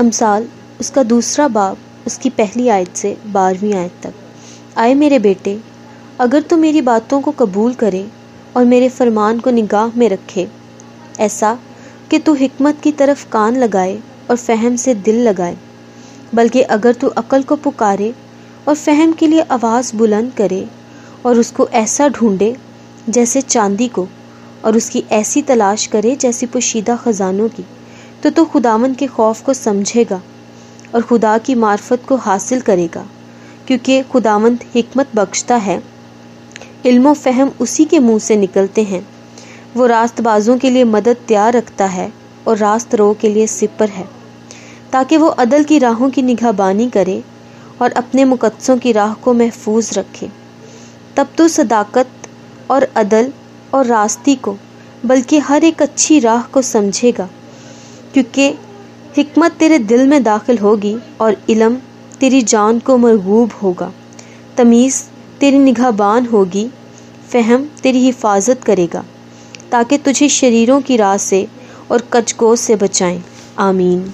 अमसाल, उसका दूसरा बाब उसकी पहली आयत से बारहवीं आयत तक। आए मेरे बेटे, अगर तू मेरी बातों को कबूल करे और मेरे फरमान को निगाह में रखे, ऐसा कि तू हिकमत की तरफ़ कान लगाए और फहम से दिल लगाए, बल्कि अगर तू अकल को पुकारे और फहम के लिए आवाज़ बुलंद करे और उसको ऐसा ढूंढे जैसे चांदी को और उसकी ऐसी तलाश करे जैसी पोशीदा ख़जानों की। तो तो खुदावन के खौफ को समझेगा और खुदा की मार्फत को हासिल करेगा, क्योंकि खुदावंद हिकमत बख्शता है। इल्म फ़हम उसी के मुँह से निकलते हैं। वो रास्तबाजों के लिए मदद तैयार रखता है और रास्त रो के लिए सिपर है, ताकि वो अदल की राहों की निगाहबानी करे और अपने मुकदसों की राह को महफूज रखे। तब तो सदाकत और अदल और रास्ती को, बल्कि हर एक अच्छी राह को समझेगा। क्योंकि हमत तेरे दिल में दाखिल होगी और इलम तेरी जान को मरगूब होगा। तमीज़ तेरी निगाहबान होगी, फ़हम तेरी हिफाजत करेगा, ताकि तुझे शरीरों की राह से और कचकोस से बचाएँ। आमीन।